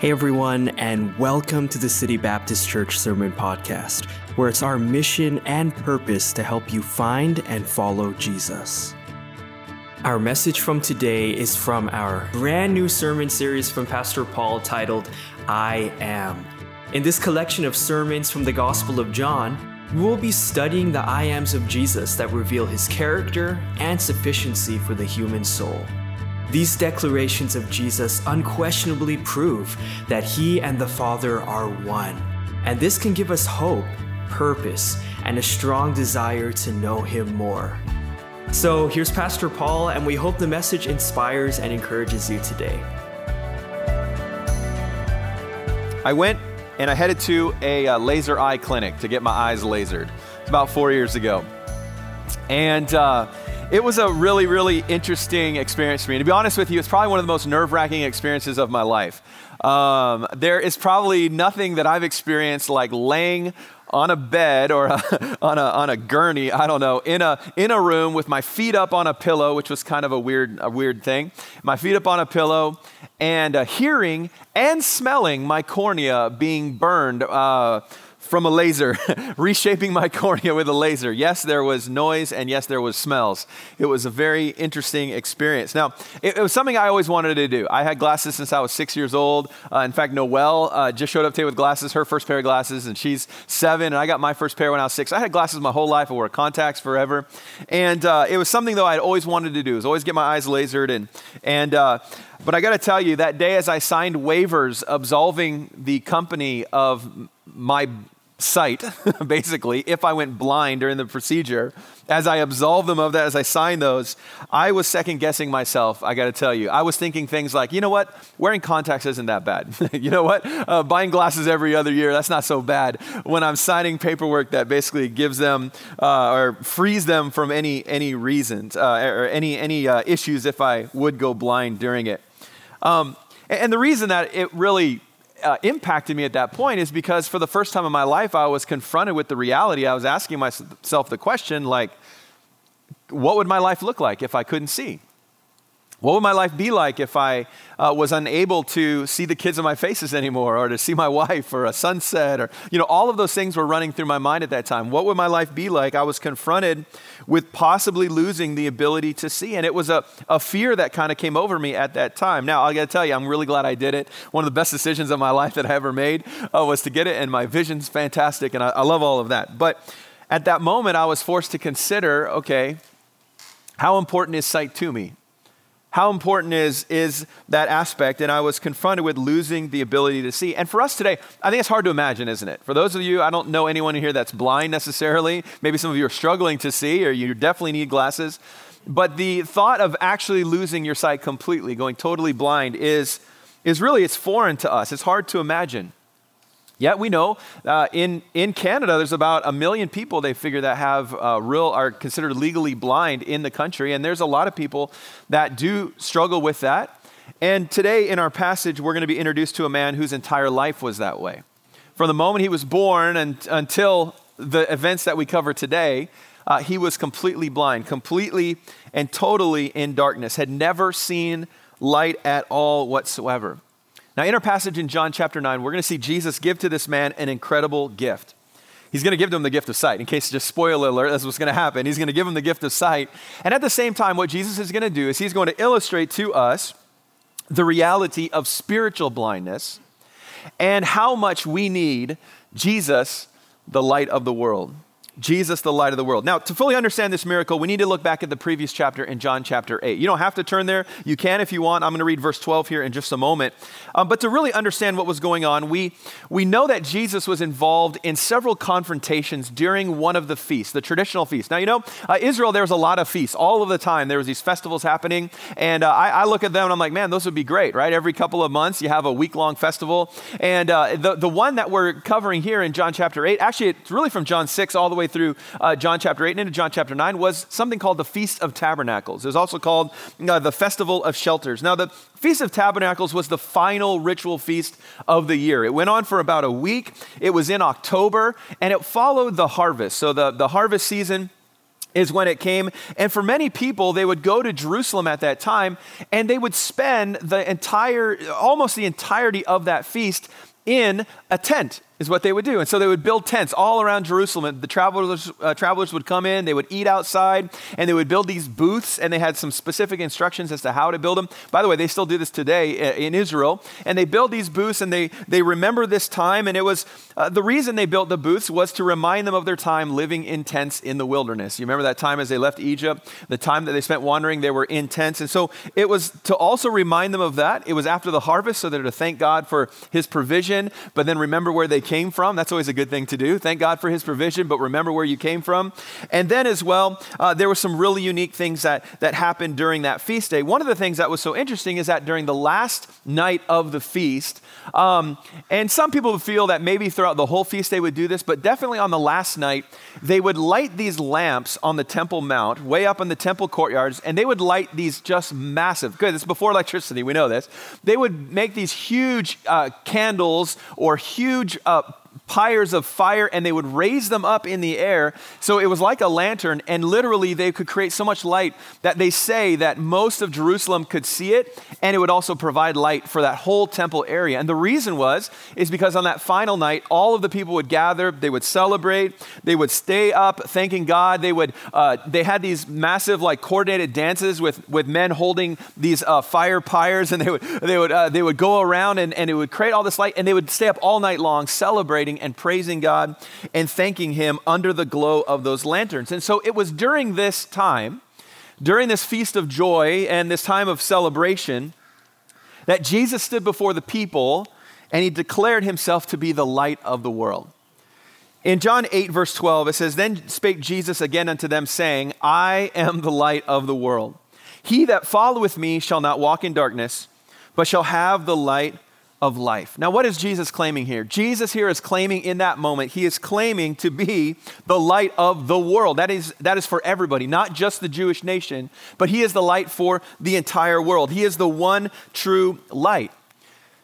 Hey everyone, and welcome to the City Baptist Church Sermon Podcast, where it's our mission and purpose to help you find and follow Jesus. Our message from today is from our brand new sermon series from Pastor Paul titled, I Am. In this collection of sermons from the Gospel of John, we will be studying the I Ams of Jesus that reveal his character and sufficiency for the human soul. These declarations of Jesus unquestionably prove that He and the Father are one. And this can give us hope, purpose, and a strong desire to know Him more. So here's Pastor Paul, and we hope the message inspires and encourages you today. I went and I headed to a uh, laser eye clinic to get my eyes lasered. It's about four years ago. And uh, it was a really, really interesting experience for me. To be honest with you, it's probably one of the most nerve wracking experiences of my life. Um, there is probably nothing that I've experienced like laying on a bed or a, on, a, on a gurney, I don't know, in a, in a room with my feet up on a pillow, which was kind of a weird, a weird thing. My feet up on a pillow and uh, hearing and smelling my cornea being burned. Uh, from a laser, reshaping my cornea with a laser. Yes, there was noise and yes, there was smells. It was a very interesting experience. Now, it, it was something I always wanted to do. I had glasses since I was six years old. Uh, in fact, Noelle uh, just showed up today with glasses, her first pair of glasses, and she's seven, and I got my first pair when I was six. I had glasses my whole life. I wore contacts forever. And uh, it was something, though, I'd always wanted to do, is always get my eyes lasered. And, and uh, but I got to tell you, that day as I signed waivers absolving the company of my sight, basically, if I went blind during the procedure. As I absolved them of that, as I signed those, I was second guessing myself, I gotta tell you. I was thinking things like, you know what, wearing contacts isn't that bad. you know what, uh, buying glasses every other year, that's not so bad. When I'm signing paperwork that basically gives them uh, or frees them from any, any reasons uh, or any, any uh, issues if I would go blind during it. Um, and the reason that it really uh, impacted me at that point is because for the first time in my life, I was confronted with the reality. I was asking myself the question, like, what would my life look like if I couldn't see? What would my life be like if I uh, was unable to see the kids in my faces anymore or to see my wife or a sunset or, you know, all of those things were running through my mind at that time. What would my life be like? I was confronted with possibly losing the ability to see. And it was a, a fear that kind of came over me at that time. Now, I got to tell you, I'm really glad I did it. One of the best decisions of my life that I ever made uh, was to get it, and my vision's fantastic, and I, I love all of that. But at that moment, I was forced to consider okay, how important is sight to me? How important is, is that aspect? And I was confronted with losing the ability to see. And for us today, I think it's hard to imagine, isn't it? For those of you, I don't know anyone here that's blind necessarily. Maybe some of you are struggling to see, or you definitely need glasses. But the thought of actually losing your sight completely, going totally blind, is, is really, it's foreign to us. It's hard to imagine. Yet we know uh, in, in Canada, there's about a million people they figure that have uh, real, are considered legally blind in the country. And there's a lot of people that do struggle with that. And today in our passage, we're going to be introduced to a man whose entire life was that way. From the moment he was born and, until the events that we cover today, uh, he was completely blind, completely and totally in darkness, had never seen light at all whatsoever. Now, in our passage in John chapter 9, we're going to see Jesus give to this man an incredible gift. He's going to give them the gift of sight. In case, just spoiler alert, that's what's going to happen. He's going to give them the gift of sight. And at the same time, what Jesus is going to do is he's going to illustrate to us the reality of spiritual blindness and how much we need Jesus, the light of the world. Jesus, the light of the world. Now, to fully understand this miracle, we need to look back at the previous chapter in John chapter 8. You don't have to turn there. You can if you want. I'm going to read verse 12 here in just a moment. Um, but to really understand what was going on, we, we know that Jesus was involved in several confrontations during one of the feasts, the traditional feasts. Now, you know, uh, Israel, there was a lot of feasts all of the time. There was these festivals happening. And uh, I, I, look at them and I'm like, man, those would be great, right? Every couple of months, you have a week long festival. And uh, the, the one that we're covering here in John chapter 8, actually, it's really from John 6 all the way through uh, John chapter 8 and into John chapter 9 was something called the Feast of Tabernacles. It was also called uh, the Festival of Shelters. Now, the Feast of Tabernacles was the final ritual feast of the year. It went on for about a week. It was in October and it followed the harvest. So, the, the harvest season is when it came. And for many people, they would go to Jerusalem at that time and they would spend the entire, almost the entirety of that feast in a tent is what they would do. And so they would build tents all around Jerusalem. The travelers, uh, travelers would come in, they would eat outside, and they would build these booths, and they had some specific instructions as to how to build them. By the way, they still do this today uh, in Israel. And they build these booths, and they, they remember this time. And it was uh, the reason they built the booths was to remind them of their time living in tents in the wilderness. You remember that time as they left Egypt, the time that they spent wandering, they were in tents. And so it was to also remind them of that. It was after the harvest, so they're to thank God for his provision, but then remember where they came from. That's always a good thing to do. Thank God for his provision, but remember where you came from. And then as well, uh, there were some really unique things that, that happened during that feast day. One of the things that was so interesting is that during the last night of the feast, um, and some people feel that maybe throughout the whole feast they would do this, but definitely on the last night, they would light these lamps on the Temple Mount, way up in the temple courtyards, and they would light these just massive, good, it's before electricity, we know this. They would make these huge uh, candles or huge uh, pyres of fire and they would raise them up in the air. So it was like a lantern, and literally they could create so much light that they say that most of Jerusalem could see it, and it would also provide light for that whole temple area. And the reason was, is because on that final night, all of the people would gather, they would celebrate, they would stay up thanking God. They would, uh, they had these massive, like coordinated dances with, with men holding these uh, fire pyres, and they would, they would, uh, they would go around and, and it would create all this light, and they would stay up all night long celebrating and praising God and thanking Him under the glow of those lanterns. And so it was during this time, during this feast of joy and this time of celebration, that Jesus stood before the people and he declared himself to be the light of the world. In John 8, verse 12, it says, Then spake Jesus again unto them, saying, I am the light of the world. He that followeth me shall not walk in darkness, but shall have the light of life. Now, what is Jesus claiming here? Jesus here is claiming in that moment, he is claiming to be the light of the world. That is, that is for everybody, not just the Jewish nation, but he is the light for the entire world. He is the one true light.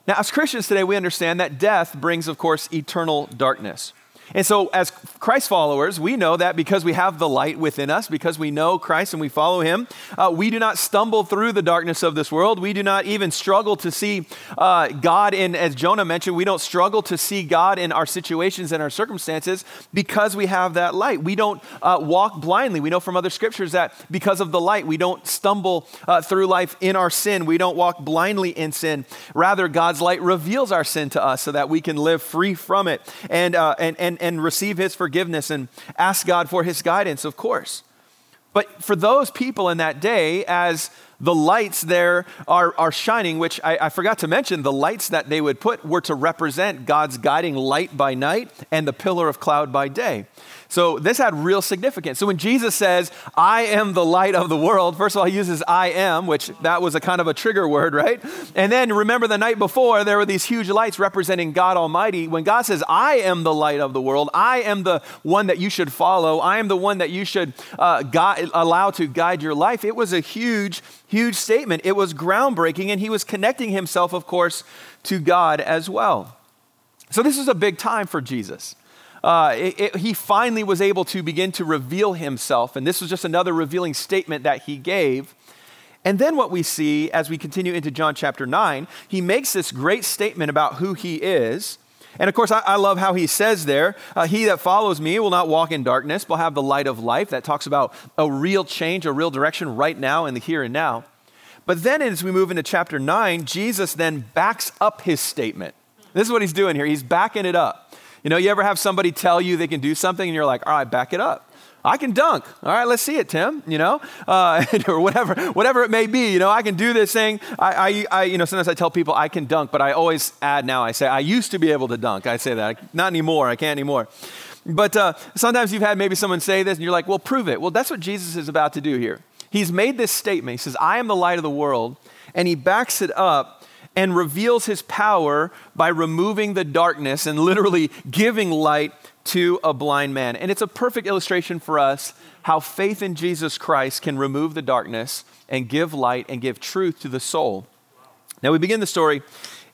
Now, as Christians today, we understand that death brings, of course, eternal darkness. And so, as Christ followers, we know that because we have the light within us, because we know Christ and we follow Him, uh, we do not stumble through the darkness of this world. We do not even struggle to see uh, God in, as Jonah mentioned, we don't struggle to see God in our situations and our circumstances because we have that light. We don't uh, walk blindly. We know from other scriptures that because of the light, we don't stumble uh, through life in our sin. We don't walk blindly in sin. Rather, God's light reveals our sin to us so that we can live free from it. And, uh, and, and and, and receive his forgiveness and ask God for his guidance, of course. But for those people in that day, as the lights there are, are shining, which I, I, forgot to mention, the lights that they would put were to represent God's guiding light by night and the pillar of cloud by day. So this had real significance. So when Jesus says, I am the light of the world, first of all, he uses I am, which that was a kind of a trigger word, right? And then remember the night before, there were these huge lights representing God Almighty. When God says, I am the light of the world, I am the one that you should follow, I am the one that you should uh, allow to guide your life, it was a huge, huge statement. It was groundbreaking, and he was connecting himself, of course, to God as well. So this is a big time for Jesus uh, it, it, he finally was able to begin to reveal himself. And this was just another revealing statement that he gave. And then what we see as we continue into John chapter 9, he makes this great statement about who he is. And of course, I, I love how he says there, uh, He that follows me will not walk in darkness, but have the light of life. That talks about a real change, a real direction right now in the here and now. But then as we move into chapter 9, Jesus then backs up his statement. This is what he's doing here. He's backing it up. You know, you ever have somebody tell you they can do something and you're like, all right, back it up. I can dunk. All right, let's see it, Tim. You know, uh, or whatever, whatever it may be. You know, I can do this thing. I, I, I, you know, sometimes I tell people I can dunk, but I always add now. I say I used to be able to dunk. I say that not anymore. I can't anymore. But uh, sometimes you've had maybe someone say this, and you're like, well, prove it. Well, that's what Jesus is about to do here. He's made this statement. He says, "I am the light of the world," and he backs it up and reveals his power by removing the darkness and literally giving light to a blind man. And it's a perfect illustration for us how faith in Jesus Christ can remove the darkness and give light and give truth to the soul. Now, we begin the story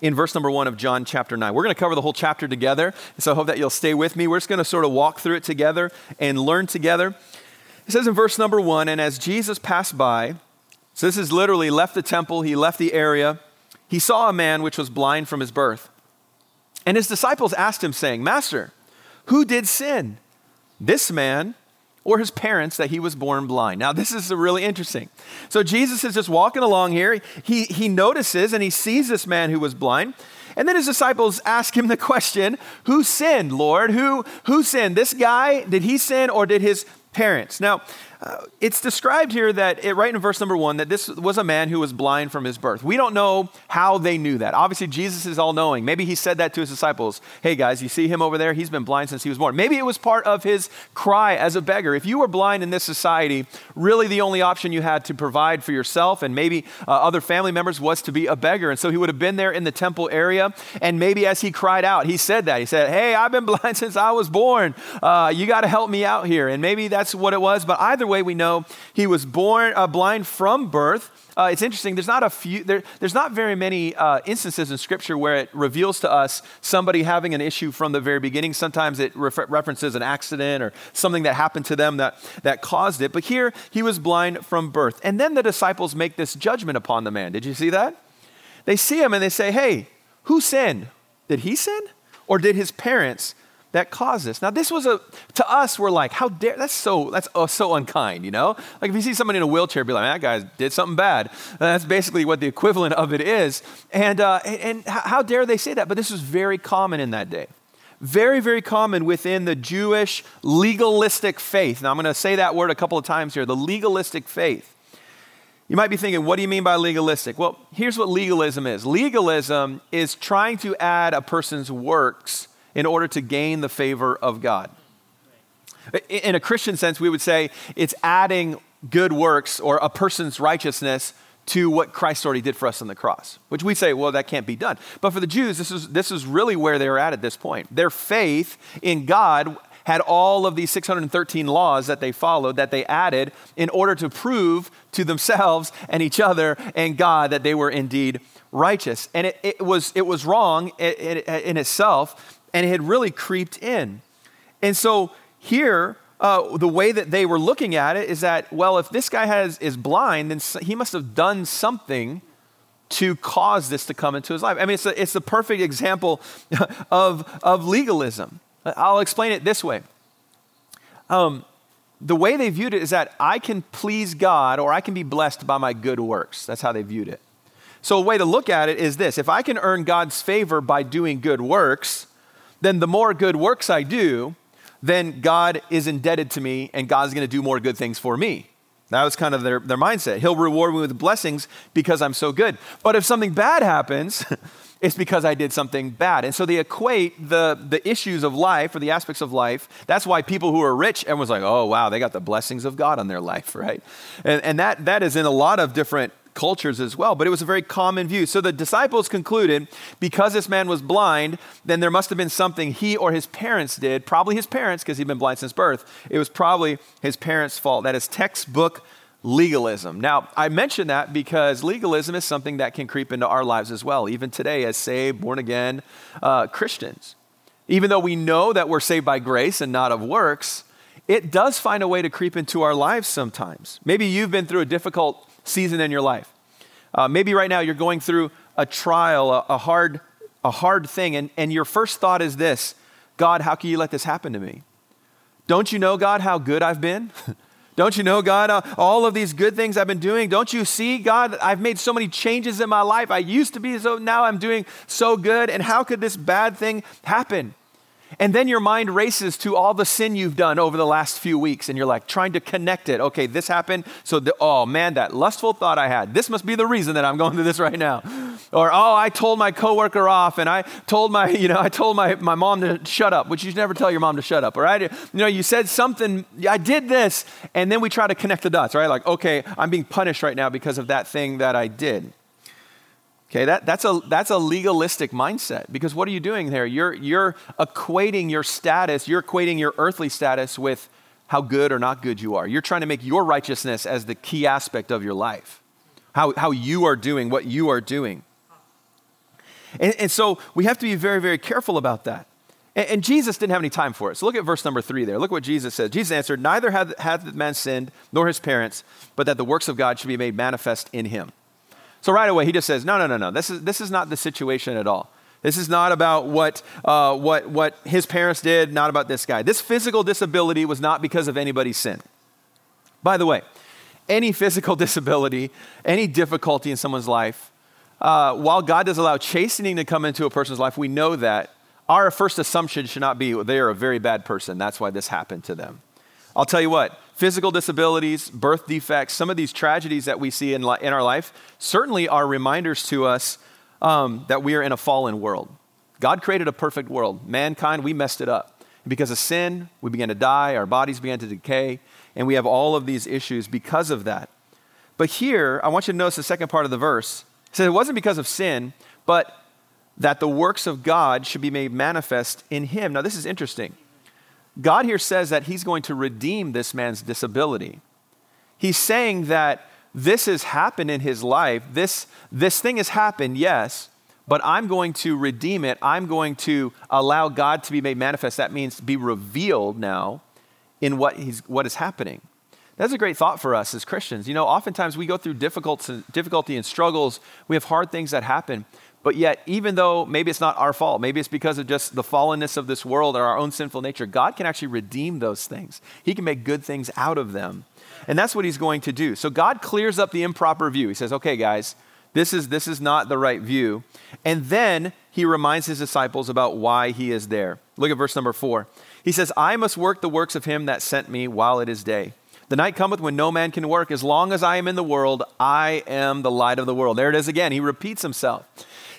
in verse number one of John chapter 9. We're going to cover the whole chapter together, so I hope that you'll stay with me. We're just going to sort of walk through it together and learn together. It says in verse number one, and as Jesus passed by, so this is literally left the temple, he left the area, he saw a man which was blind from his birth. And his disciples asked him, saying, Master, who did sin? This man or his parents that he was born blind. Now, this is really interesting. So, Jesus is just walking along here. He, he notices and he sees this man who was blind. And then his disciples ask him the question Who sinned, Lord? Who, who sinned? This guy, did he sin or did his parents? Now, uh, it's described here that, it, right in verse number one, that this was a man who was blind from his birth. We don't know how they knew that. Obviously, Jesus is all knowing. Maybe he said that to his disciples Hey, guys, you see him over there? He's been blind since he was born. Maybe it was part of his cry as a beggar. If you were blind in this society, really the only option you had to provide for yourself and maybe uh, other family members was to be a beggar. And so he would have been there in the temple area. And maybe as he cried out, he said that. He said, Hey, I've been blind since I was born. Uh, you got to help me out here. And maybe that's what it was. But either way, we know he was born uh, blind from birth. Uh, it's interesting. There's not a few. There, there's not very many uh, instances in Scripture where it reveals to us somebody having an issue from the very beginning. Sometimes it refer- references an accident or something that happened to them that that caused it. But here he was blind from birth. And then the disciples make this judgment upon the man. Did you see that? They see him and they say, "Hey, who sinned? Did he sin, or did his parents?" That caused this. Now, this was a, to us, we're like, how dare, that's so, that's oh, so unkind, you know? Like if you see somebody in a wheelchair, be like, that guy did something bad. That's basically what the equivalent of it is. And, uh, and how dare they say that? But this was very common in that day. Very, very common within the Jewish legalistic faith. Now, I'm going to say that word a couple of times here the legalistic faith. You might be thinking, what do you mean by legalistic? Well, here's what legalism is legalism is trying to add a person's works in order to gain the favor of God. In a Christian sense, we would say it's adding good works or a person's righteousness to what Christ already did for us on the cross, which we say, well, that can't be done. But for the Jews, this is, this is really where they were at at this point. Their faith in God had all of these 613 laws that they followed, that they added in order to prove to themselves and each other and God that they were indeed righteous. And it, it was, it was wrong in, in, in itself and it had really creeped in. And so here, uh, the way that they were looking at it is that, well, if this guy has, is blind, then he must have done something to cause this to come into his life. I mean, it's, a, it's the perfect example of, of legalism. I'll explain it this way. Um, the way they viewed it is that I can please God or I can be blessed by my good works. That's how they viewed it. So, a way to look at it is this if I can earn God's favor by doing good works, then the more good works I do, then God is indebted to me and God's going to do more good things for me. That was kind of their, their mindset. He'll reward me with blessings because I'm so good. But if something bad happens, it's because I did something bad. And so they equate the, the issues of life or the aspects of life. That's why people who are rich, everyone's like, oh, wow, they got the blessings of God on their life, right? And, and that, that is in a lot of different cultures as well, but it was a very common view. So the disciples concluded because this man was blind, then there must have been something he or his parents did, probably his parents, because he'd been blind since birth. It was probably his parents' fault. That is textbook legalism. Now, I mention that because legalism is something that can creep into our lives as well, even today as saved, born again uh, Christians. Even though we know that we're saved by grace and not of works, it does find a way to creep into our lives sometimes. Maybe you've been through a difficult season in your life. Uh, maybe right now you're going through a trial, a, a, hard, a hard thing, and, and your first thought is this God, how can you let this happen to me? Don't you know, God, how good I've been? Don't you know, God, uh, all of these good things I've been doing? Don't you see, God, I've made so many changes in my life. I used to be so, now I'm doing so good. And how could this bad thing happen? And then your mind races to all the sin you've done over the last few weeks, and you're like trying to connect it. Okay, this happened. So, the, oh man, that lustful thought I had, this must be the reason that I'm going through this right now. Or, oh, I told my coworker off, and I told my, you know, I told my, my mom to shut up, which you never tell your mom to shut up, all right? You know, you said something, I did this, and then we try to connect the dots, right? Like, okay, I'm being punished right now because of that thing that I did. Okay, that, that's, a, that's a legalistic mindset because what are you doing there? You're, you're equating your status, you're equating your earthly status with how good or not good you are. You're trying to make your righteousness as the key aspect of your life, how, how you are doing what you are doing. And, and so we have to be very, very careful about that. And, and, Jesus didn't have any time for it. So look at verse number three there. Look what Jesus says. Jesus answered, Neither hath, hath the man sinned, nor his parents, but that the works of God should be made manifest in him. So right away, he just says, No, no, no, no. This is, this is not the situation at all. This is not about what, uh, what, what his parents did, not about this guy. This physical disability was not because of anybody's sin. By the way, any physical disability, any difficulty in someone's life, uh, while God does allow chastening to come into a person's life, we know that our first assumption should not be they are a very bad person. That's why this happened to them. I'll tell you what, physical disabilities, birth defects, some of these tragedies that we see in, li- in our life certainly are reminders to us um, that we are in a fallen world. God created a perfect world. Mankind, we messed it up. because of sin, we began to die, our bodies began to decay, and we have all of these issues because of that. But here, I want you to notice the second part of the verse. It says it wasn't because of sin, but that the works of God should be made manifest in him. Now, this is interesting. God here says that he's going to redeem this man's disability. He's saying that this has happened in his life. This, this thing has happened, yes, but I'm going to redeem it. I'm going to allow God to be made manifest. That means be revealed now in what, he's, what is happening. That's a great thought for us as Christians. You know, oftentimes we go through difficult, difficulty and struggles. We have hard things that happen. But yet, even though maybe it's not our fault, maybe it's because of just the fallenness of this world or our own sinful nature, God can actually redeem those things. He can make good things out of them. And that's what he's going to do. So God clears up the improper view. He says, okay, guys, this is, this is not the right view. And then he reminds his disciples about why he is there. Look at verse number four. He says, I must work the works of him that sent me while it is day. The night cometh when no man can work. As long as I am in the world, I am the light of the world. There it is again. He repeats himself.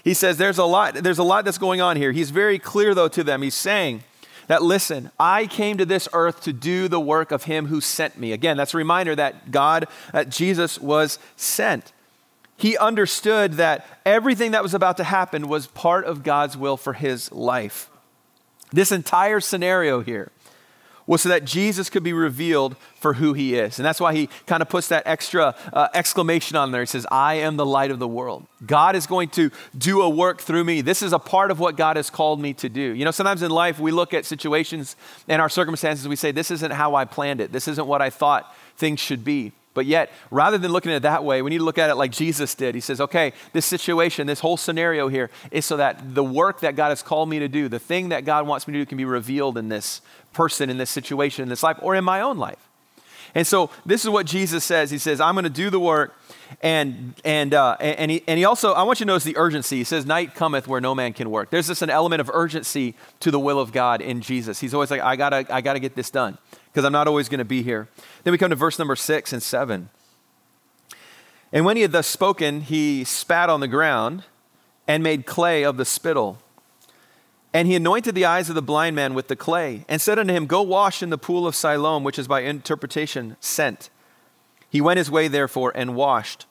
He says there's a lot, there's a lot that's going on here. He's very clear though to them. He's saying that listen, I came to this earth to do the work of him who sent me. Again, that's a reminder that God, that Jesus was sent. He understood that everything that was about to happen was part of God's will for his life. This entire scenario here was so that Jesus could be revealed for who he is. And that's why he kind of puts that extra uh, exclamation on there. He says, I am the light of the world. God is going to do a work through me. This is a part of what God has called me to do. You know, sometimes in life we look at situations and our circumstances, we say, This isn't how I planned it. This isn't what I thought things should be. But yet, rather than looking at it that way, we need to look at it like Jesus did. He says, okay, this situation, this whole scenario here is so that the work that God has called me to do, the thing that God wants me to do, can be revealed in this person, in this situation, in this life, or in my own life. And so this is what Jesus says. He says, I'm going to do the work. And, and, uh, and, he, and he also, I want you to notice the urgency. He says, Night cometh where no man can work. There's just an element of urgency to the will of God in Jesus. He's always like, I got to I gotta get this done because I'm not always going to be here. Then we come to verse number six and seven. And when he had thus spoken, he spat on the ground and made clay of the spittle and he anointed the eyes of the blind man with the clay, and said unto him, Go wash in the pool of Siloam, which is by interpretation sent. He went his way, therefore, and washed,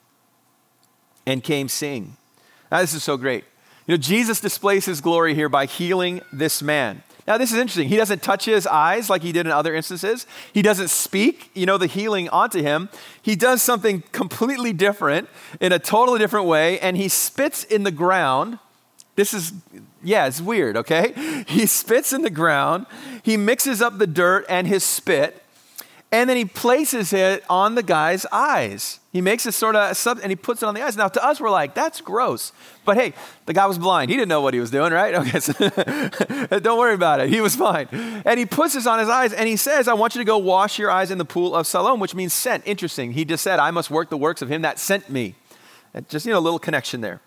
and came seeing. Now, this is so great. You know, Jesus displays his glory here by healing this man. Now, this is interesting. He doesn't touch his eyes like he did in other instances. He doesn't speak, you know, the healing onto him. He does something completely different in a totally different way, and he spits in the ground this is, yeah, it's weird, okay? He spits in the ground, he mixes up the dirt and his spit, and then he places it on the guy's eyes. He makes a sort of sub, and he puts it on the eyes. Now, to us, we're like, that's gross. But hey, the guy was blind. He didn't know what he was doing, right? Okay, so don't worry about it. He was fine. And he puts this on his eyes, and he says, I want you to go wash your eyes in the pool of Siloam, which means sent. Interesting. He just said, I must work the works of him that sent me. Just, you know, a little connection there.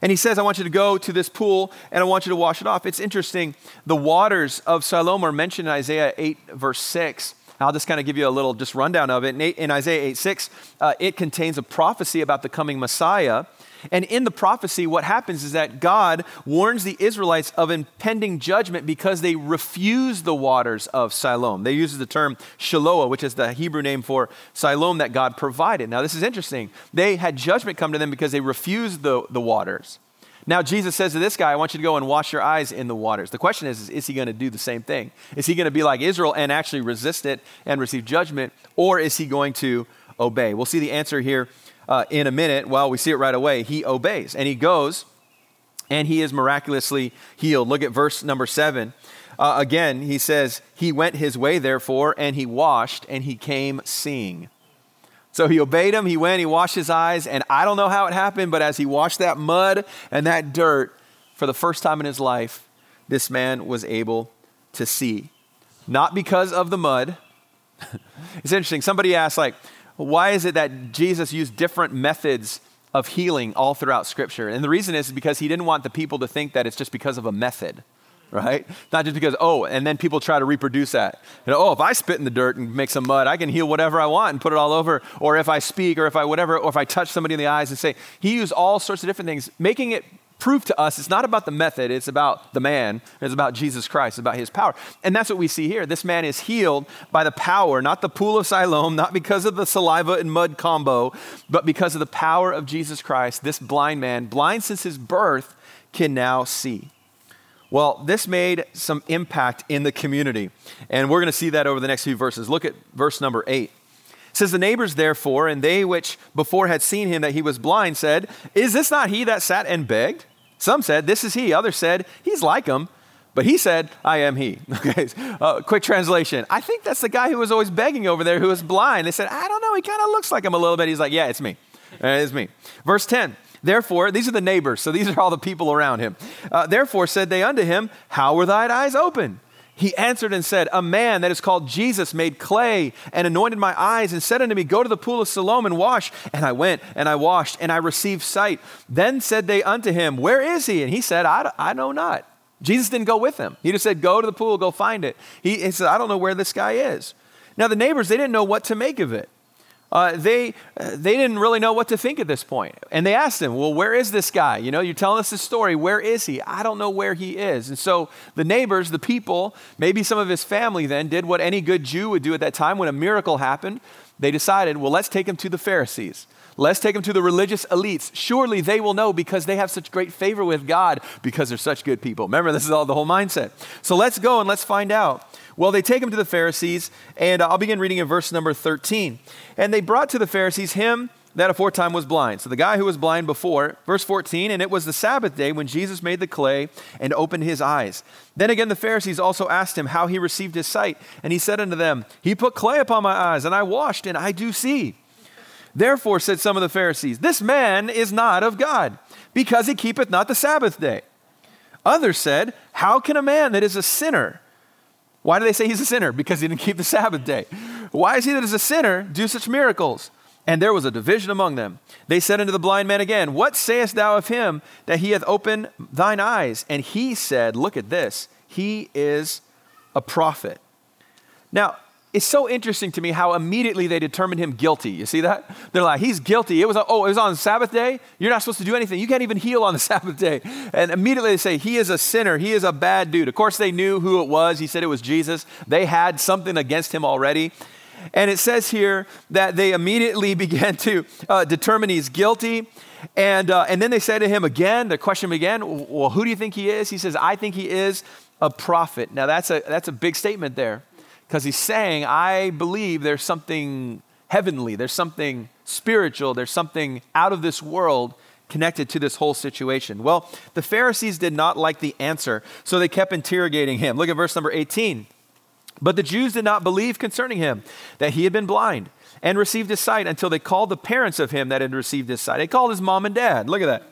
And he says, I want you to go to this pool and I want you to wash it off. It's interesting. The waters of Siloam are mentioned in Isaiah 8, verse 6. I'll just kind of give you a little just rundown of it. In, in Isaiah 8, 6, uh, it contains a prophecy about the coming Messiah and in the prophecy, what happens is that God warns the Israelites of impending judgment because they refuse the waters of Siloam. They use the term Shiloah, which is the Hebrew name for Siloam that God provided. Now, this is interesting. They had judgment come to them because they refused the, the waters. Now, Jesus says to this guy, I want you to go and wash your eyes in the waters. The question is, is, is he going to do the same thing? Is he going to be like Israel and actually resist it and receive judgment? Or is he going to obey? We'll see the answer here uh, in a minute, well, we see it right away. He obeys and he goes and he is miraculously healed. Look at verse number seven. Uh, again, he says, He went his way, therefore, and he washed, and he came seeing. So he obeyed him, he went, he washed his eyes, and I don't know how it happened, but as he washed that mud and that dirt for the first time in his life, this man was able to see. Not because of the mud. it's interesting. Somebody asked, like, why is it that Jesus used different methods of healing all throughout Scripture? And the reason is because he didn't want the people to think that it's just because of a method right? Not just because, oh, and then people try to reproduce that. You know, oh, if I spit in the dirt and make some mud, I can heal whatever I want and put it all over. Or if I speak, or if I whatever, or if I touch somebody in the eyes and say, he used all sorts of different things, making it prove to us it's not about the method, it's about the man, it's about Jesus Christ, it's about his power. And that's what we see here. This man is healed by the power, not the pool of Siloam, not because of the saliva and mud combo, but because of the power of Jesus Christ. This blind man, blind since his birth, can now see. Well, this made some impact in the community. And we're going to see that over the next few verses. Look at verse number eight. It says, The neighbors therefore, and they which before had seen him that he was blind, said, Is this not he that sat and begged? Some said, This is he. Others said, He's like him. But he said, I am he. Okay, uh, quick translation. I think that's the guy who was always begging over there who was blind. They said, I don't know. He kind of looks like him a little bit. He's like, Yeah, it's me. It's me. Verse 10 Therefore, these are the neighbors, so these are all the people around him. Uh, Therefore said they unto him, How were thine eyes open? He answered and said, A man that is called Jesus made clay and anointed my eyes and said unto me, Go to the pool of Siloam and wash. And I went and I washed and I received sight. Then said they unto him, Where is he? And he said, I, I know not. Jesus didn't go with him. He just said, Go to the pool, go find it. He, he said, I don't know where this guy is. Now the neighbors, they didn't know what to make of it uh, they, uh, they didn't really know what to think at this point. And they asked him, Well, where is this guy? You know, you're telling us this story. Where is he? I don't know where he is. And so the neighbors, the people, maybe some of his family then did what any good Jew would do at that time when a miracle happened. They decided, Well, let's take him to the Pharisees. Let's take him to the religious elites. Surely they will know because they have such great favor with God because they're such good people. Remember, this is all the whole mindset. So let's go and let's find out. Well, they take him to the Pharisees, and I'll begin reading in verse number 13. And they brought to the Pharisees him that aforetime was blind. So the guy who was blind before, verse 14, and it was the Sabbath day when Jesus made the clay and opened his eyes. Then again the Pharisees also asked him how he received his sight. And he said unto them, He put clay upon my eyes, and I washed, and I do see. Therefore said some of the Pharisees, This man is not of God, because he keepeth not the Sabbath day. Others said, How can a man that is a sinner why do they say he's a sinner? Because he didn't keep the Sabbath day. Why is he that is a sinner do such miracles? And there was a division among them. They said unto the blind man again, What sayest thou of him that he hath opened thine eyes? And he said, Look at this, he is a prophet. Now, it's so interesting to me how immediately they determined him guilty. You see that? They're like, he's guilty. It was, oh, it was on Sabbath day? You're not supposed to do anything. You can't even heal on the Sabbath day. And immediately they say, he is a sinner. He is a bad dude. Of course, they knew who it was. He said it was Jesus. They had something against him already. And it says here that they immediately began to uh, determine he's guilty. And, uh, and then they say to him again, the question again, well, who do you think he is? He says, I think he is a prophet. Now, that's a, that's a big statement there because he's saying, I believe there's something heavenly, there's something spiritual, there's something out of this world connected to this whole situation. Well, the Pharisees did not like the answer, so they kept interrogating him. Look at verse number 18. But the Jews did not believe concerning him that he had been blind and received his sight until they called the parents of him that had received his sight. They called his mom and dad. Look at that.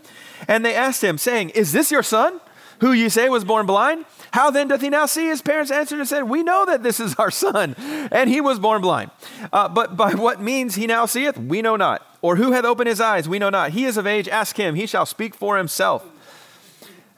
And they asked him, saying, Is this your son? who you say was born blind? How then doth he now see? His parents answered and said, We know that this is our son, and he was born blind. Uh, but by what means he now seeth, we know not. Or who hath opened his eyes, we know not. He is of age, ask him, he shall speak for himself.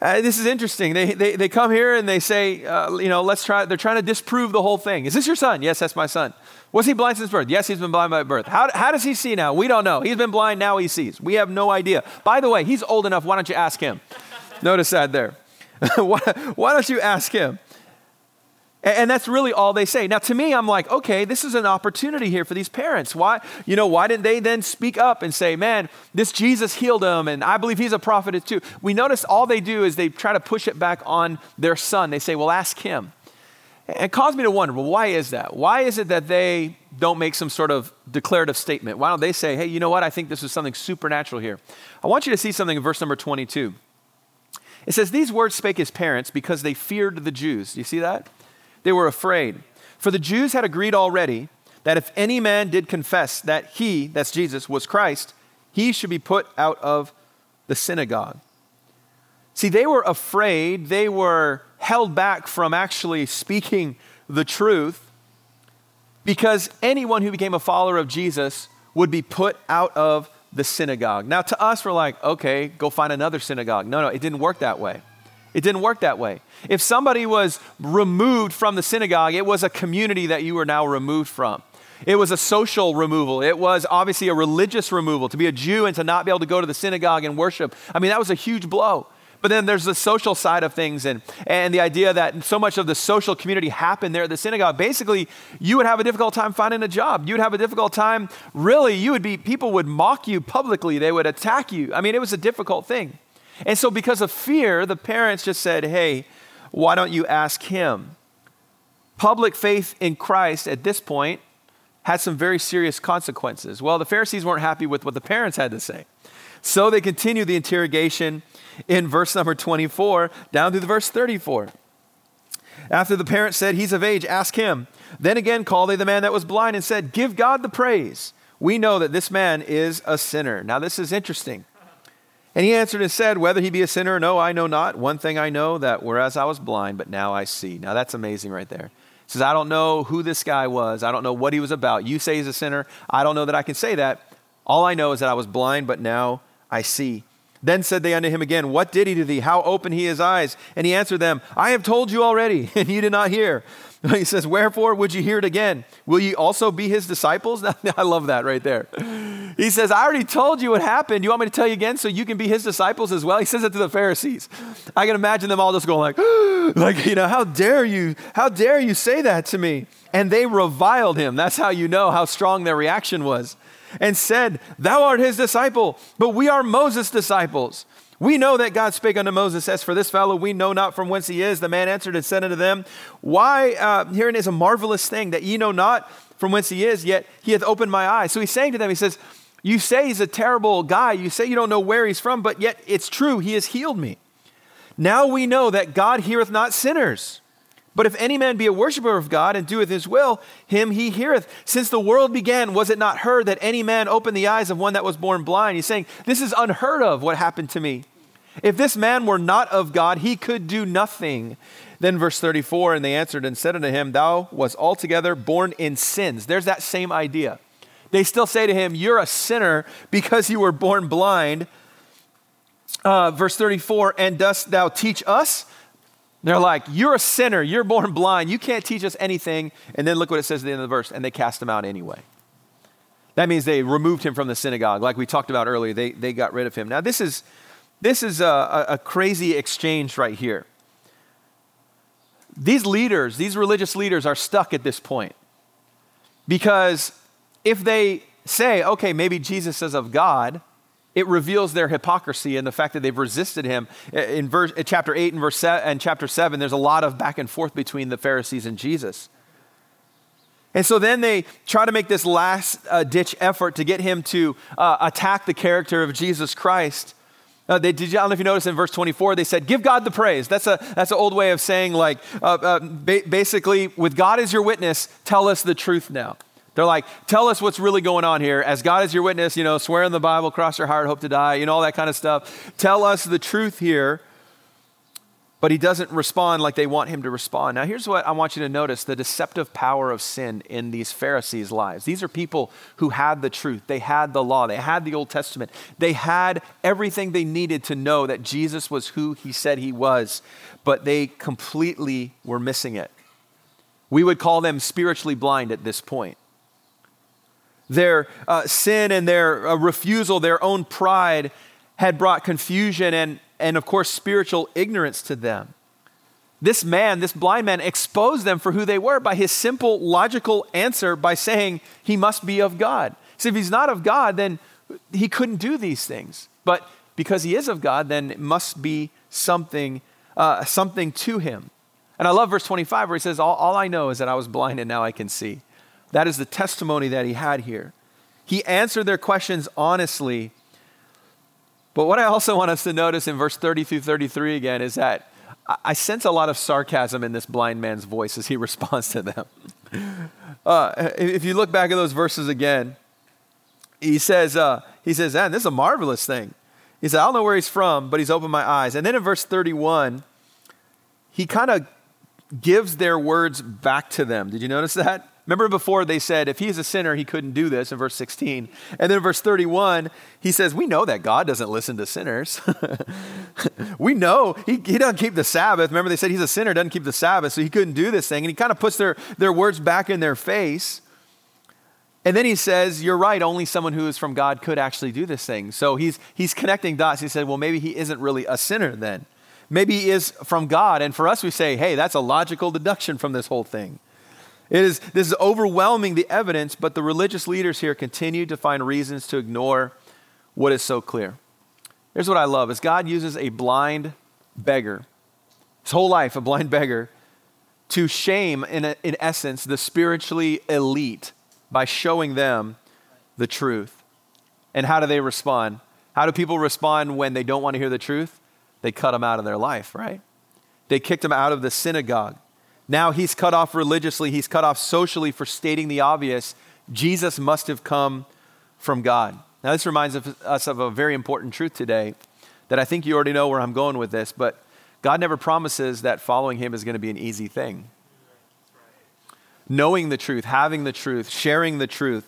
Uh, this is interesting. They, they, they come here and they say, uh, you know, let's try, they're trying to disprove the whole thing. Is this your son? Yes, that's my son. Was he blind since birth? Yes, he's been blind by birth. How, how does he see now? We don't know. He's been blind, now he sees. We have no idea. By the way, he's old enough. Why don't you ask him? Notice that there. why, why don't you ask him? And that's really all they say. Now, to me, I'm like, okay, this is an opportunity here for these parents. Why, you know, why didn't they then speak up and say, man, this Jesus healed him, and I believe he's a prophet too? We notice all they do is they try to push it back on their son. They say, well, ask him. And it caused me to wonder, well, why is that? Why is it that they don't make some sort of declarative statement? Why don't they say, hey, you know what? I think this is something supernatural here. I want you to see something in verse number 22. It says, These words spake his parents because they feared the Jews. Do you see that? They were afraid. For the Jews had agreed already that if any man did confess that he, that's Jesus, was Christ, he should be put out of the synagogue. See, they were afraid, they were held back from actually speaking the truth because anyone who became a follower of Jesus would be put out of the synagogue. Now, to us, we're like, okay, go find another synagogue. No, no, it didn't work that way. It didn't work that way. If somebody was removed from the synagogue, it was a community that you were now removed from. It was a social removal. It was obviously a religious removal. To be a Jew and to not be able to go to the synagogue and worship, I mean, that was a huge blow. But then there's the social side of things and, and the idea that so much of the social community happened there at the synagogue. Basically, you would have a difficult time finding a job. You would have a difficult time, really, you would be, people would mock you publicly. They would attack you. I mean, it was a difficult thing. And so, because of fear, the parents just said, hey, why don't you ask him? Public faith in Christ at this point had some very serious consequences. Well, the Pharisees weren't happy with what the parents had to say. So they continue the interrogation in verse number 24 down to the verse 34. After the parents said, He's of age, ask him. Then again called they the man that was blind and said, Give God the praise. We know that this man is a sinner. Now, this is interesting. And he answered and said, Whether he be a sinner or no, I know not. One thing I know, that whereas I was blind, but now I see. Now, that's amazing right there. He says, I don't know who this guy was. I don't know what he was about. You say he's a sinner. I don't know that I can say that. All I know is that I was blind, but now I see. Then said they unto him again, What did he to thee? How opened he his eyes? And he answered them, I have told you already, and you did not hear. He says, Wherefore would you hear it again? Will ye also be his disciples? I love that right there. He says, I already told you what happened. You want me to tell you again so you can be his disciples as well? He says it to the Pharisees. I can imagine them all just going like, like, you know, how dare you, how dare you say that to me? And they reviled him. That's how you know how strong their reaction was and said, Thou art his disciple, but we are Moses' disciples. We know that God spake unto Moses, As for this fellow, we know not from whence he is. The man answered and said unto them, Why, uh, herein is a marvelous thing that ye know not from whence he is, yet he hath opened my eyes. So he's saying to them, He says, You say he's a terrible guy. You say you don't know where he's from, but yet it's true. He has healed me. Now we know that God heareth not sinners. But if any man be a worshiper of God and doeth his will, him he heareth. Since the world began, was it not heard that any man opened the eyes of one that was born blind? He's saying, This is unheard of what happened to me. If this man were not of God, he could do nothing. Then, verse 34, and they answered and said unto him, Thou was altogether born in sins. There's that same idea. They still say to him, You're a sinner because you were born blind. Uh, verse 34, and dost thou teach us? They're like, You're a sinner. You're born blind. You can't teach us anything. And then look what it says at the end of the verse. And they cast him out anyway. That means they removed him from the synagogue. Like we talked about earlier, they, they got rid of him. Now, this is, this is a, a crazy exchange right here. These leaders, these religious leaders, are stuck at this point. Because if they say, okay, maybe Jesus is of God, it reveals their hypocrisy and the fact that they've resisted him. In, verse, chapter 8 and, verse se- and chapter 7, there's a lot of back and forth between the Pharisees and Jesus. And so then they try to make this last uh, ditch effort to get him to uh, attack the character of Jesus Christ. Uh, they, did, I don't know if you noticed in verse 24, they said, Give God the praise. That's, a, that's an old way of saying, like, uh, uh, ba- basically, with God as your witness, tell us the truth now. They're like, tell us what's really going on here. As God is your witness, you know, swear in the Bible, cross your heart, hope to die, you know, all that kind of stuff. Tell us the truth here. But he doesn't respond like they want him to respond. Now, here's what I want you to notice the deceptive power of sin in these Pharisees' lives. These are people who had the truth, they had the law, they had the Old Testament, they had everything they needed to know that Jesus was who he said he was, but they completely were missing it. We would call them spiritually blind at this point their uh, sin and their uh, refusal, their own pride, had brought confusion and, and, of course, spiritual ignorance to them. This man, this blind man, exposed them for who they were by his simple, logical answer by saying he must be of God. So, if he's not of God, then he couldn't do these things. But because he is of God, then it must be something, uh, something to him. And I love verse 25 where he says, all, all I know is that I was blind and now I can see. That is the testimony that he had here. He answered their questions honestly. But what I also want us to notice in verse 30 through 33 again is that I sense a lot of sarcasm in this blind man's voice as he responds to them. Uh, if you look back at those verses again, he says, uh, he says, man, this is a marvelous thing. He said, I don't know where he's from, but he's opened my eyes. And then in verse 31, he kind of gives their words back to them. Did you notice that? Remember before they said, if he is a sinner, he couldn't do this in verse 16. And then in verse 31, he says, We know that God doesn't listen to sinners. we know he, he doesn't keep the Sabbath. Remember, they said he's a sinner, doesn't keep the Sabbath, so he couldn't do this thing. And he kind of puts their, their words back in their face. And then he says, You're right, only someone who is from God could actually do this thing. So he's, he's connecting dots. He said, Well, maybe he isn't really a sinner then. Maybe he is from God. And for us, we say, Hey, that's a logical deduction from this whole thing. It is, this is overwhelming the evidence, but the religious leaders here continue to find reasons to ignore what is so clear. Here's what I love is God uses a blind beggar, his whole life, a blind beggar, to shame, in, a, in essence, the spiritually elite by showing them the truth. And how do they respond? How do people respond when they don't want to hear the truth? They cut them out of their life, right? They kicked them out of the synagogue. Now he's cut off religiously, he's cut off socially for stating the obvious. Jesus must have come from God. Now, this reminds us of a very important truth today that I think you already know where I'm going with this, but God never promises that following him is going to be an easy thing. Knowing the truth, having the truth, sharing the truth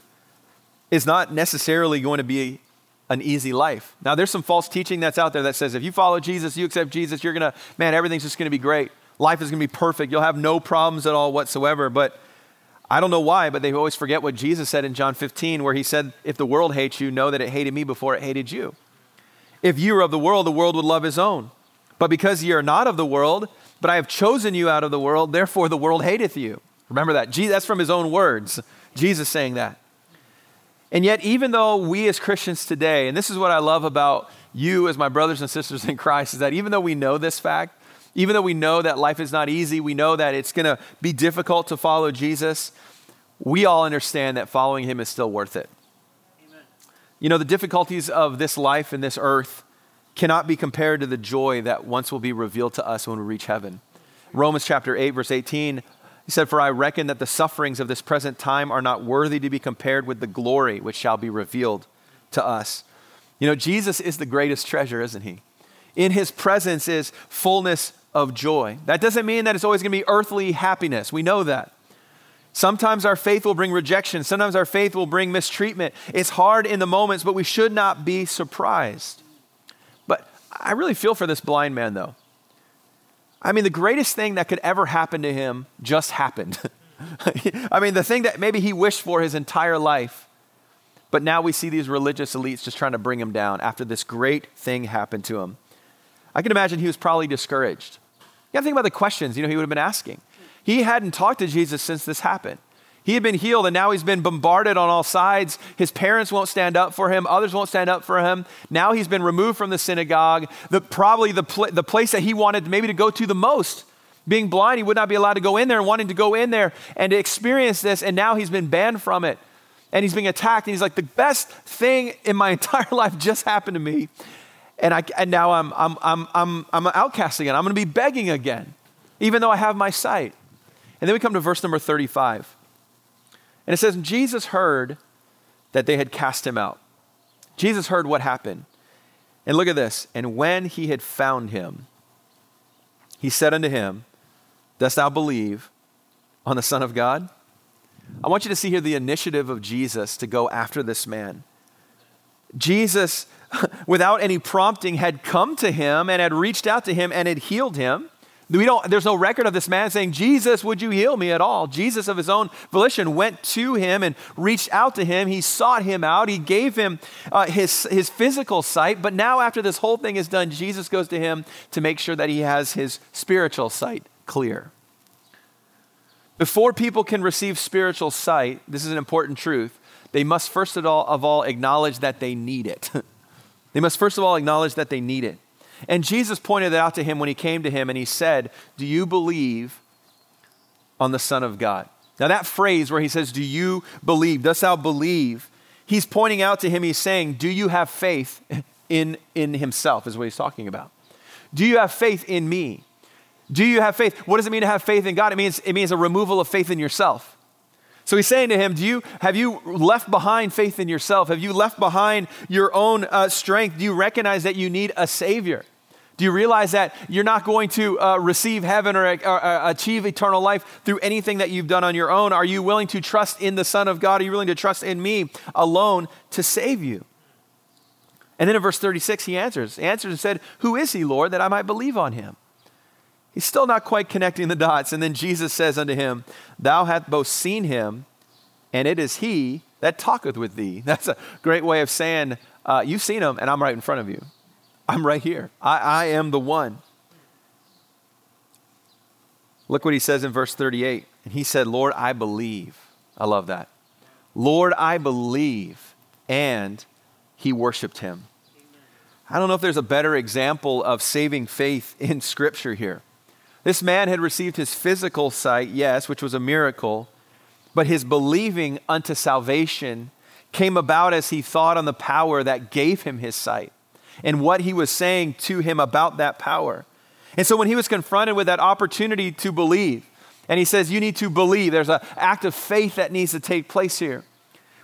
is not necessarily going to be an easy life. Now, there's some false teaching that's out there that says if you follow Jesus, you accept Jesus, you're going to, man, everything's just going to be great life is going to be perfect. You'll have no problems at all whatsoever. But I don't know why, but they always forget what Jesus said in John 15, where he said, If the world hates you, know that it hated me before it hated you. If you were of the world, the world would love his own. But because ye are not of the world, but I have chosen you out of the world, therefore the world hateth you. Remember that. That's from his own words. Jesus saying that. And yet, even though we as Christians today, and this is what I love about you as my brothers and sisters in Christ, is that even though we know this fact, even though we know that life is not easy, we know that it's going to be difficult to follow Jesus, we all understand that following him is still worth it. Amen. You know, the difficulties of this life and this earth cannot be compared to the joy that once will be revealed to us when we reach heaven. Romans chapter 8, verse 18, he said, For I reckon that the sufferings of this present time are not worthy to be compared with the glory which shall be revealed to us. You know, Jesus is the greatest treasure, isn't he? In his presence is fullness of joy. That doesn't mean that it's always going to be earthly happiness. We know that. Sometimes our faith will bring rejection. Sometimes our faith will bring mistreatment. It's hard in the moments, but we should not be surprised. But I really feel for this blind man, though. I mean, the greatest thing that could ever happen to him just happened. I mean, the thing that maybe he wished for his entire life. But now we see these religious elites just trying to bring him down after this great thing happened to him. I can imagine he was probably discouraged. You got to think about the questions, you know, he would have been asking. He hadn't talked to Jesus since this happened. He had been healed and now he's been bombarded on all sides. His parents won't stand up for him, others won't stand up for him. Now he's been removed from the synagogue, the, probably the, pl- the place that he wanted maybe to go to the most. Being blind, he would not be allowed to go in there and wanting to go in there and to experience this, and now he's been banned from it. And he's being attacked, and he's like, the best thing in my entire life just happened to me and, I, and now I'm, I'm, I'm, I'm, I'm outcast again. I'm going to be begging again, even though I have my sight. And then we come to verse number 35. And it says, Jesus heard that they had cast him out. Jesus heard what happened. And look at this. And when he had found him, he said unto him, Dost thou believe on the Son of God? I want you to see here the initiative of Jesus to go after this man. Jesus without any prompting, had come to him and had reached out to him and had healed him. We don't, there's no record of this man saying, Jesus, would you heal me at all? Jesus, of his own volition, went to him and reached out to him. He sought him out. He gave him uh, his, his physical sight. But now, after this whole thing is done, Jesus goes to him to make sure that he has his spiritual sight clear. Before people can receive spiritual sight, this is an important truth, they must first of all, of all acknowledge that they need it. They must first of all acknowledge that they need it. And Jesus pointed that out to him when he came to him and he said, Do you believe on the Son of God? Now, that phrase where he says, Do you believe? Dost thou believe? He's pointing out to him, he's saying, Do you have faith in, in himself, is what he's talking about. Do you have faith in me? Do you have faith? What does it mean to have faith in God? It means, it means a removal of faith in yourself. So he's saying to him, Do you, Have you left behind faith in yourself? Have you left behind your own uh, strength? Do you recognize that you need a Savior? Do you realize that you're not going to uh, receive heaven or, or uh, achieve eternal life through anything that you've done on your own? Are you willing to trust in the Son of God? Are you willing to trust in me alone to save you? And then in verse 36, he answers. He answers and said, Who is he, Lord, that I might believe on him? He's still not quite connecting the dots. And then Jesus says unto him, Thou hast both seen him, and it is he that talketh with thee. That's a great way of saying, uh, You've seen him, and I'm right in front of you. I'm right here. I, I am the one. Look what he says in verse 38. And he said, Lord, I believe. I love that. Lord, I believe. And he worshiped him. I don't know if there's a better example of saving faith in Scripture here. This man had received his physical sight, yes, which was a miracle, but his believing unto salvation came about as he thought on the power that gave him his sight and what he was saying to him about that power. And so when he was confronted with that opportunity to believe, and he says, You need to believe, there's an act of faith that needs to take place here.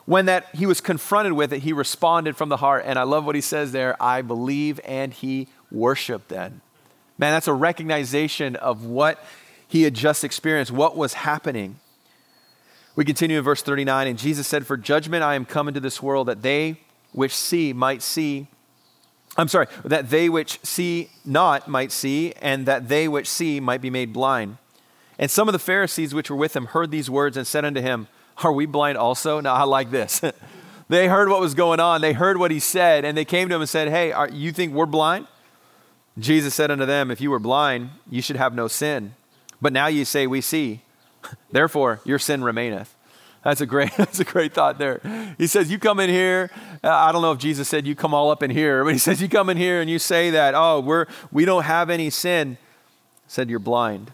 When that he was confronted with it, he responded from the heart. And I love what he says there I believe, and he worshiped then. Man, that's a recognition of what he had just experienced, what was happening. We continue in verse 39, and Jesus said, For judgment I am come into this world, that they which see might see. I'm sorry, that they which see not might see, and that they which see might be made blind. And some of the Pharisees which were with him heard these words and said unto him, Are we blind also? Now I like this. they heard what was going on, they heard what he said, and they came to him and said, Hey, are, you think we're blind? Jesus said unto them, If you were blind, you should have no sin. But now you say, We see. Therefore, your sin remaineth. That's a great, that's a great thought there. He says, You come in here. Uh, I don't know if Jesus said you come all up in here, but he says, You come in here and you say that, oh, we're we don't have any sin. said you're blind.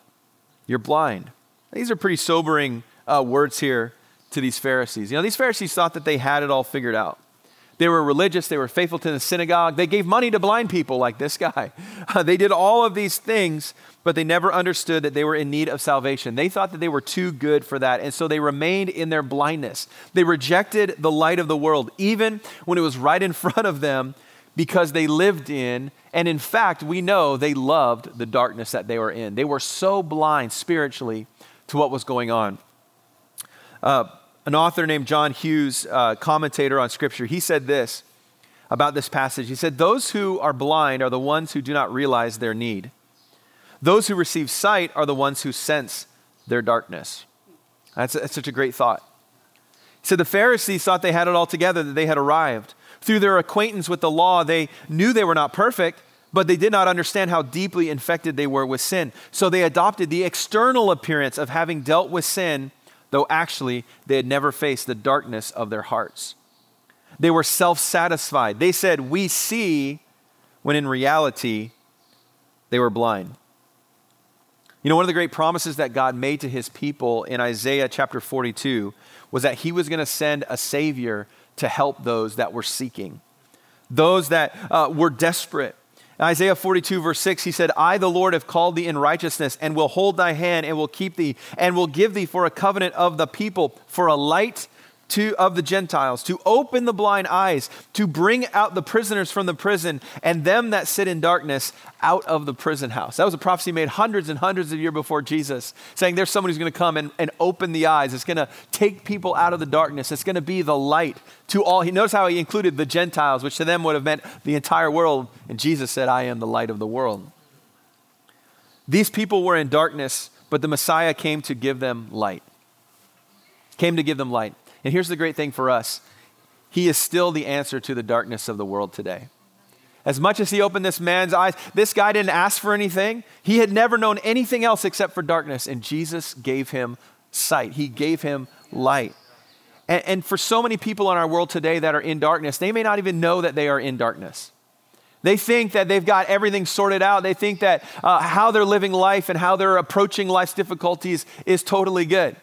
You're blind. These are pretty sobering uh, words here to these Pharisees. You know, these Pharisees thought that they had it all figured out. They were religious, they were faithful to the synagogue, they gave money to blind people like this guy. Uh, they did all of these things, but they never understood that they were in need of salvation. They thought that they were too good for that, and so they remained in their blindness. They rejected the light of the world, even when it was right in front of them, because they lived in, and in fact, we know they loved the darkness that they were in. They were so blind spiritually to what was going on. Uh, an author named John Hughes, uh, commentator on Scripture, he said this about this passage. He said, Those who are blind are the ones who do not realize their need. Those who receive sight are the ones who sense their darkness. That's, that's such a great thought. He said, The Pharisees thought they had it all together, that they had arrived. Through their acquaintance with the law, they knew they were not perfect, but they did not understand how deeply infected they were with sin. So they adopted the external appearance of having dealt with sin though actually they had never faced the darkness of their hearts. They were self satisfied. They said, We see, when in reality, they were blind. You know, one of the great promises that God made to his people in Isaiah chapter 42 was that he was going to send a Savior to help those that were seeking, those that uh, were desperate, Isaiah 42, verse 6, he said, I, the Lord, have called thee in righteousness, and will hold thy hand, and will keep thee, and will give thee for a covenant of the people, for a light to, of the Gentiles, to open the blind eyes, to bring out the prisoners from the prison, and them that sit in darkness out of the prison house. That was a prophecy made hundreds and hundreds of years before Jesus, saying there's someone who's going to come and, and open the eyes. It's going to take people out of the darkness. It's going to be the light to all. He notice how he included the Gentiles, which to them would have meant the entire world. And Jesus said, I am the light of the world. These people were in darkness, but the Messiah came to give them light. Came to give them light. And here's the great thing for us He is still the answer to the darkness of the world today. As much as he opened this man's eyes, this guy didn't ask for anything. He had never known anything else except for darkness, and Jesus gave him sight. He gave him light. And, and, for so many people in our world today that are in darkness, they may not even know that they are in darkness. They think that they've got everything sorted out. They think that uh, how they're living life and how they're approaching life's difficulties is totally good.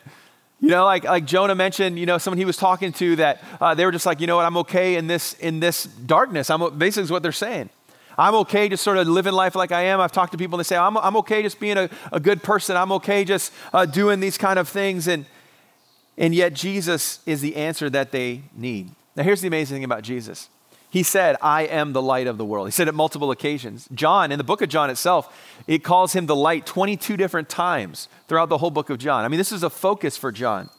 You know, like, like Jonah mentioned, you know, someone he was talking to that uh, they were just like, you know what, I'm okay in this, in this darkness. I'm, basically is what they're saying. I'm okay just sort of living life like I am. I've talked to people and they say, I'm, I'm okay just being a, a good person. I'm okay just uh, doing these kind of things. And, and yet Jesus is the answer that they need. Now, here's the amazing thing about Jesus. He said, I am the light of the world. He said it multiple occasions. John, in the book of John itself, it calls him the light 22 different times throughout the whole book of John. I mean, this is a focus for John.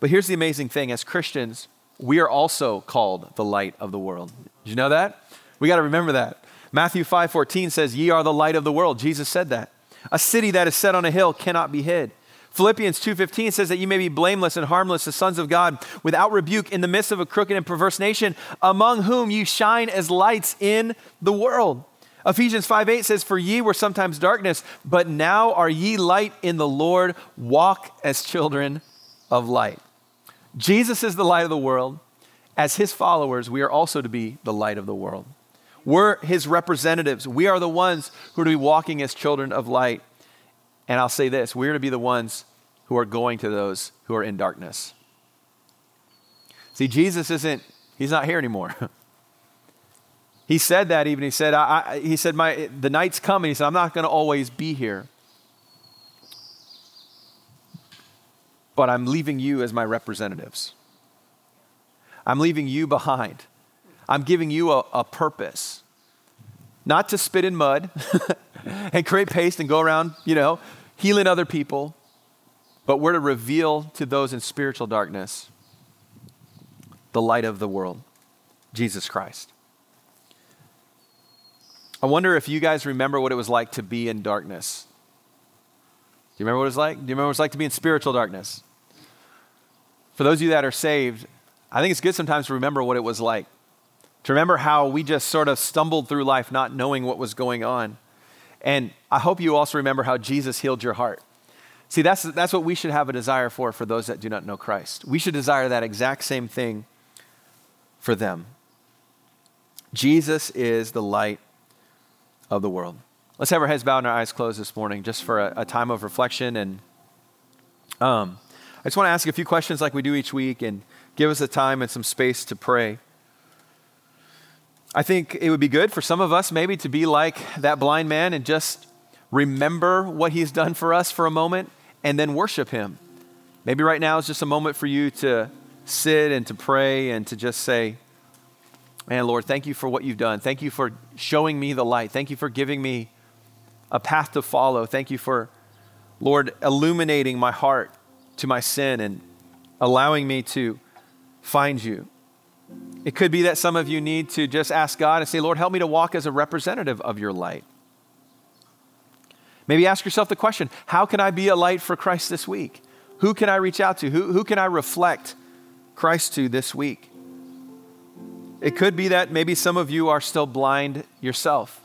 But here's the amazing thing as Christians, we are also called the light of the world. Did you know that? We got to remember that. Matthew 5:14 says, "Ye are the light of the world." Jesus said that. A city that is set on a hill cannot be hid. Philippians 2:15 says that you may be blameless and harmless the sons of God without rebuke in the midst of a crooked and perverse nation among whom you shine as lights in the world. Ephesians 5:8 says for ye were sometimes darkness but now are ye light in the Lord walk as children of light. Jesus is the light of the world. As his followers, we are also to be the light of the world. We're his representatives. We are the ones who are to be walking as children of light. And I'll say this we're to be the ones who are going to those who are in darkness. See, Jesus isn't, he's not here anymore. he said that even. He said, I, I, he said, my, the night's coming. He said, I'm not going to always be here. But I'm leaving you as my representatives. I'm leaving you behind. I'm giving you a, a purpose. Not to spit in mud and create paste and go around, you know, healing other people, but we're to reveal to those in spiritual darkness the light of the world, Jesus Christ. I wonder if you guys remember what it was like to be in darkness. Do you remember what it was like? Do you remember what it was like to be in spiritual darkness? For those of you that are saved, I think it's good sometimes to remember what it was like. To remember how we just sort of stumbled through life not knowing what was going on. And I hope you also remember how Jesus healed your heart. See, that's, that's what we should have a desire for for those that do not know Christ. We should desire that exact same thing for them. Jesus is the light of the world. Let's have our heads bowed and our eyes closed this morning just for a, a time of reflection. And um, I just want to ask a few questions like we do each week and give us a time and some space to pray. I think it would be good for some of us maybe to be like that blind man and just remember what he's done for us for a moment and then worship him. Maybe right now is just a moment for you to sit and to pray and to just say, Man, Lord, thank you for what you've done. Thank you for showing me the light. Thank you for giving me a path to follow. Thank you for, Lord, illuminating my heart to my sin and allowing me to find you. It could be that some of you need to just ask God and say, Lord, help me to walk as a representative of your light. Maybe ask yourself the question how can I be a light for Christ this week? Who can I reach out to? Who, who can I reflect Christ to this week? It could be that maybe some of you are still blind yourself.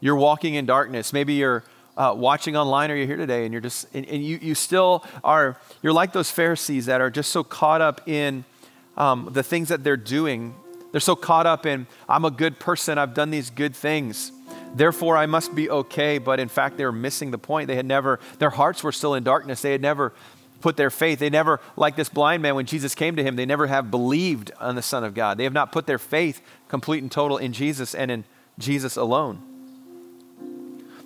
You're walking in darkness. Maybe you're uh, watching online or you're here today and you're just, and, and, you, you still are, you're like those Pharisees that are just so caught up in um, the things that they're doing. They're so caught up in, I'm a good person, I've done these good things. Therefore, I must be okay. But in fact, they were missing the point. They had never, their hearts were still in darkness. They had never put their faith. They never, like this blind man, when Jesus came to him, they never have believed on the Son of God. They have not put their faith complete and total in Jesus and in Jesus alone.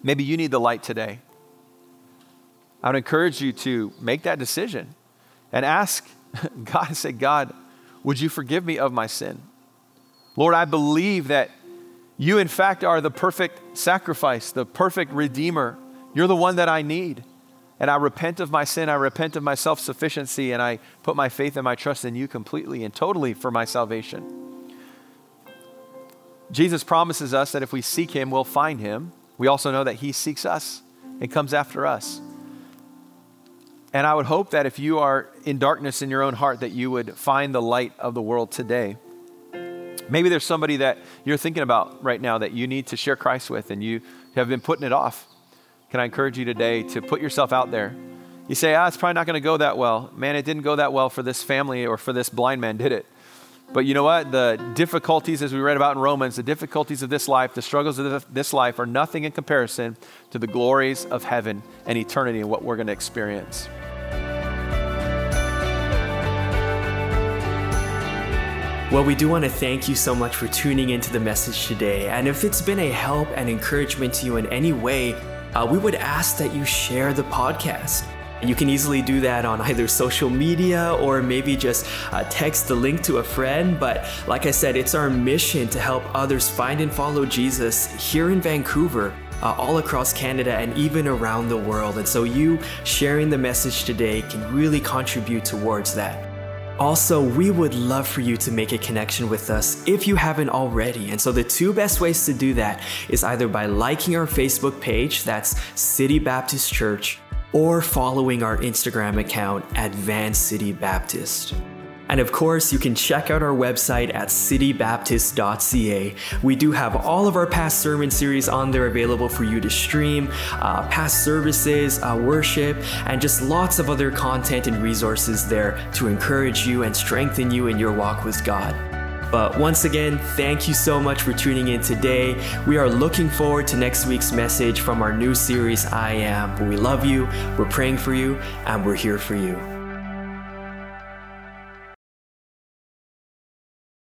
Maybe you need the light today. I would encourage you to make that decision and ask God, say, God, would you forgive me of my sin? Lord, I believe that you, in fact, are the perfect sacrifice, the perfect redeemer. You're the one that I need. And I repent of my sin. I repent of my self sufficiency. And I put my faith and my trust in you completely and totally for my salvation. Jesus promises us that if we seek him, we'll find him. We also know that he seeks us and comes after us. And I would hope that if you are in darkness in your own heart, that you would find the light of the world today. Maybe there's somebody that you're thinking about right now that you need to share Christ with and you have been putting it off. Can I encourage you today to put yourself out there? You say, ah, it's probably not going to go that well. Man, it didn't go that well for this family or for this blind man, did it? But you know what? The difficulties, as we read about in Romans, the difficulties of this life, the struggles of this life are nothing in comparison to the glories of heaven and eternity and what we're going to experience. Well, we do want to thank you so much for tuning into the message today. And if it's been a help and encouragement to you in any way, uh, we would ask that you share the podcast. You can easily do that on either social media or maybe just uh, text the link to a friend. But like I said, it's our mission to help others find and follow Jesus here in Vancouver. Uh, all across Canada and even around the world. And so, you sharing the message today can really contribute towards that. Also, we would love for you to make a connection with us if you haven't already. And so, the two best ways to do that is either by liking our Facebook page, that's City Baptist Church, or following our Instagram account at Van City Baptist. And of course, you can check out our website at citybaptist.ca. We do have all of our past sermon series on there available for you to stream, uh, past services, uh, worship, and just lots of other content and resources there to encourage you and strengthen you in your walk with God. But once again, thank you so much for tuning in today. We are looking forward to next week's message from our new series, I Am. We love you, we're praying for you, and we're here for you.